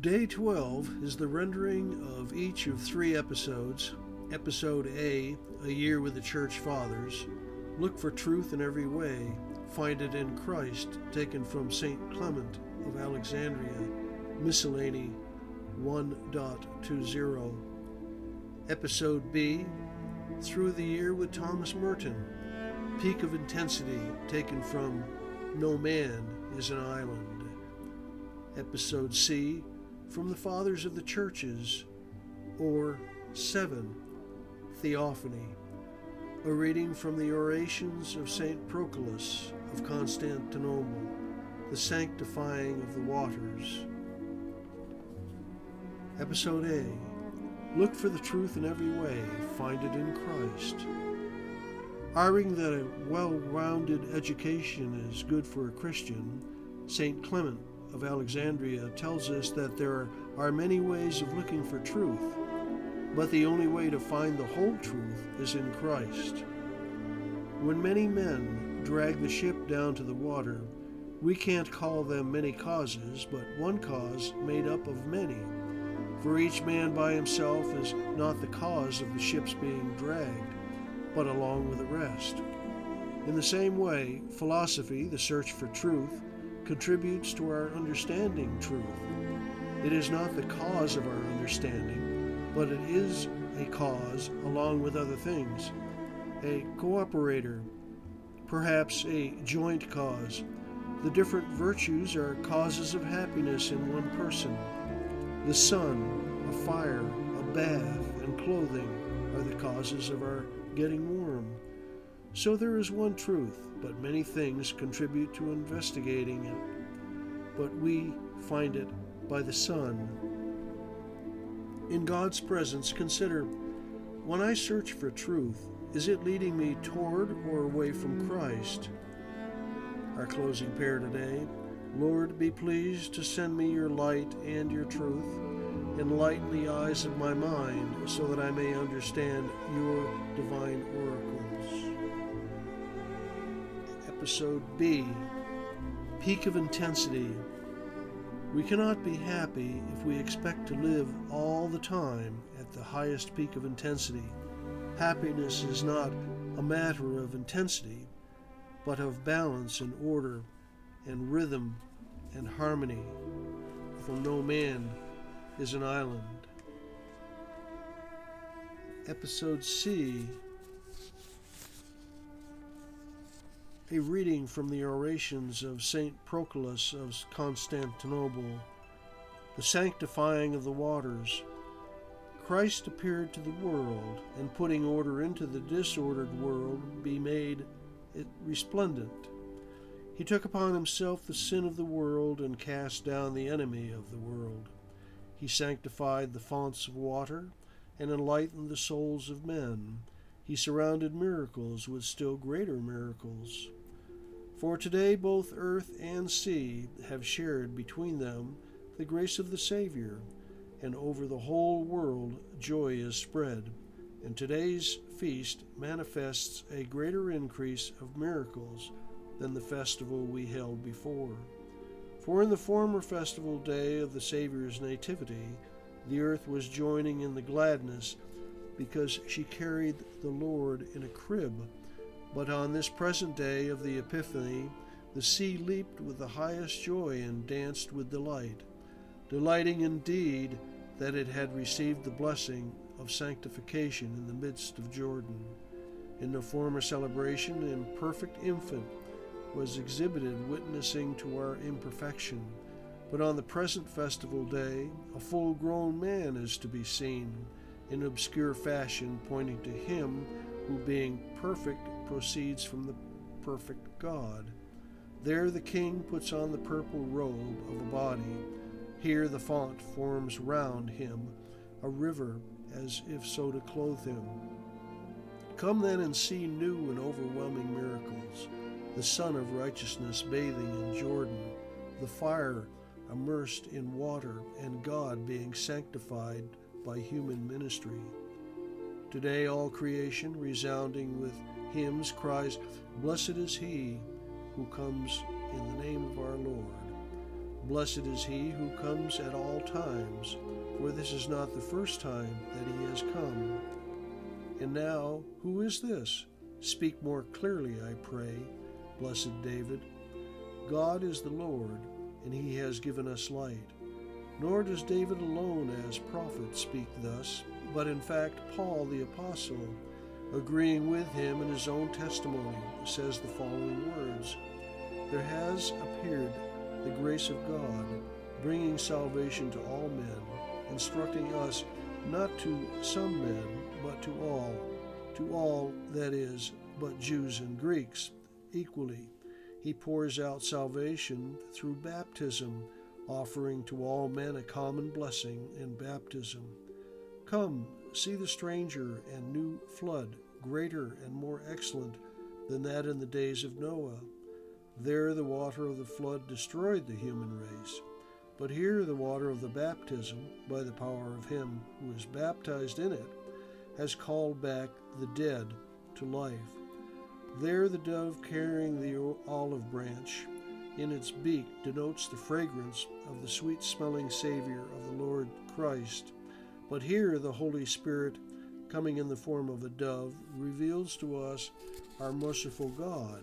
Day 12 is the rendering of each of three episodes. Episode A, A Year with the Church Fathers. Look for truth in every way. Find it in Christ, taken from St. Clement of Alexandria. Miscellany 1.20. Episode B, Through the Year with Thomas Merton. Peak of Intensity, taken from No Man is an Island. Episode C, from the Fathers of the Churches, or 7. Theophany. A reading from the orations of St. Proculus of Constantinople, the sanctifying of the waters. Episode A. Look for the truth in every way, find it in Christ. Arguing that a well rounded education is good for a Christian, St. Clement of Alexandria tells us that there are many ways of looking for truth, but the only way to find the whole truth is in Christ. When many men drag the ship down to the water, we can't call them many causes, but one cause made up of many. For each man by himself is not the cause of the ship's being dragged, but along with the rest. In the same way, philosophy, the search for truth, contributes to our understanding truth. It is not the cause of our understanding, but it is a cause along with other things, a cooperator, perhaps a joint cause. The different virtues are causes of happiness in one person. The sun, a fire, a bath, and clothing are the causes of our getting warm. So there is one truth, but many things contribute to investigating it. But we find it by the Son. In God's presence, consider when I search for truth, is it leading me toward or away from Christ? Our closing prayer today Lord, be pleased to send me your light and your truth. Enlighten the eyes of my mind so that I may understand your divine oracles. Episode B Peak of Intensity. We cannot be happy if we expect to live all the time at the highest peak of intensity. Happiness is not a matter of intensity, but of balance and order and rhythm and harmony. For no man is an island. Episode C A reading from the orations of St. Proculus of Constantinople, the sanctifying of the waters. Christ appeared to the world, and putting order into the disordered world, be made it resplendent. He took upon himself the sin of the world and cast down the enemy of the world. He sanctified the founts of water and enlightened the souls of men. He surrounded miracles with still greater miracles. For today both earth and sea have shared between them the grace of the Savior, and over the whole world joy is spread. And today's feast manifests a greater increase of miracles than the festival we held before. For in the former festival day of the Saviour's Nativity, the earth was joining in the gladness because she carried the Lord in a crib but on this present day of the Epiphany, the sea leaped with the highest joy and danced with delight, delighting indeed that it had received the blessing of sanctification in the midst of Jordan. In the former celebration, an imperfect infant was exhibited witnessing to our imperfection, but on the present festival day, a full grown man is to be seen, in obscure fashion pointing to him who, being perfect, proceeds from the perfect God. There the king puts on the purple robe of a body. Here the font forms round him a river, as if so to clothe him. Come then and see new and overwhelming miracles the Sun of Righteousness bathing in Jordan, the fire immersed in water, and God being sanctified by human ministry. Today, all creation, resounding with hymns, cries, Blessed is he who comes in the name of our Lord. Blessed is he who comes at all times, for this is not the first time that he has come. And now, who is this? Speak more clearly, I pray, blessed David. God is the Lord, and he has given us light. Nor does David alone as prophet speak thus, but in fact Paul the apostle, agreeing with him in his own testimony, says the following words There has appeared the grace of God, bringing salvation to all men, instructing us not to some men, but to all, to all, that is, but Jews and Greeks, equally. He pours out salvation through baptism, offering to all men a common blessing in baptism. Come, see the stranger and new flood, greater and more excellent than that in the days of Noah. There the water of the flood destroyed the human race. But here the water of the baptism, by the power of him who is baptized in it, has called back the dead to life. There the dove carrying the olive branch in its beak denotes the fragrance of the sweet smelling Savior of the Lord Christ. But here the Holy Spirit, coming in the form of a dove, reveals to us our merciful God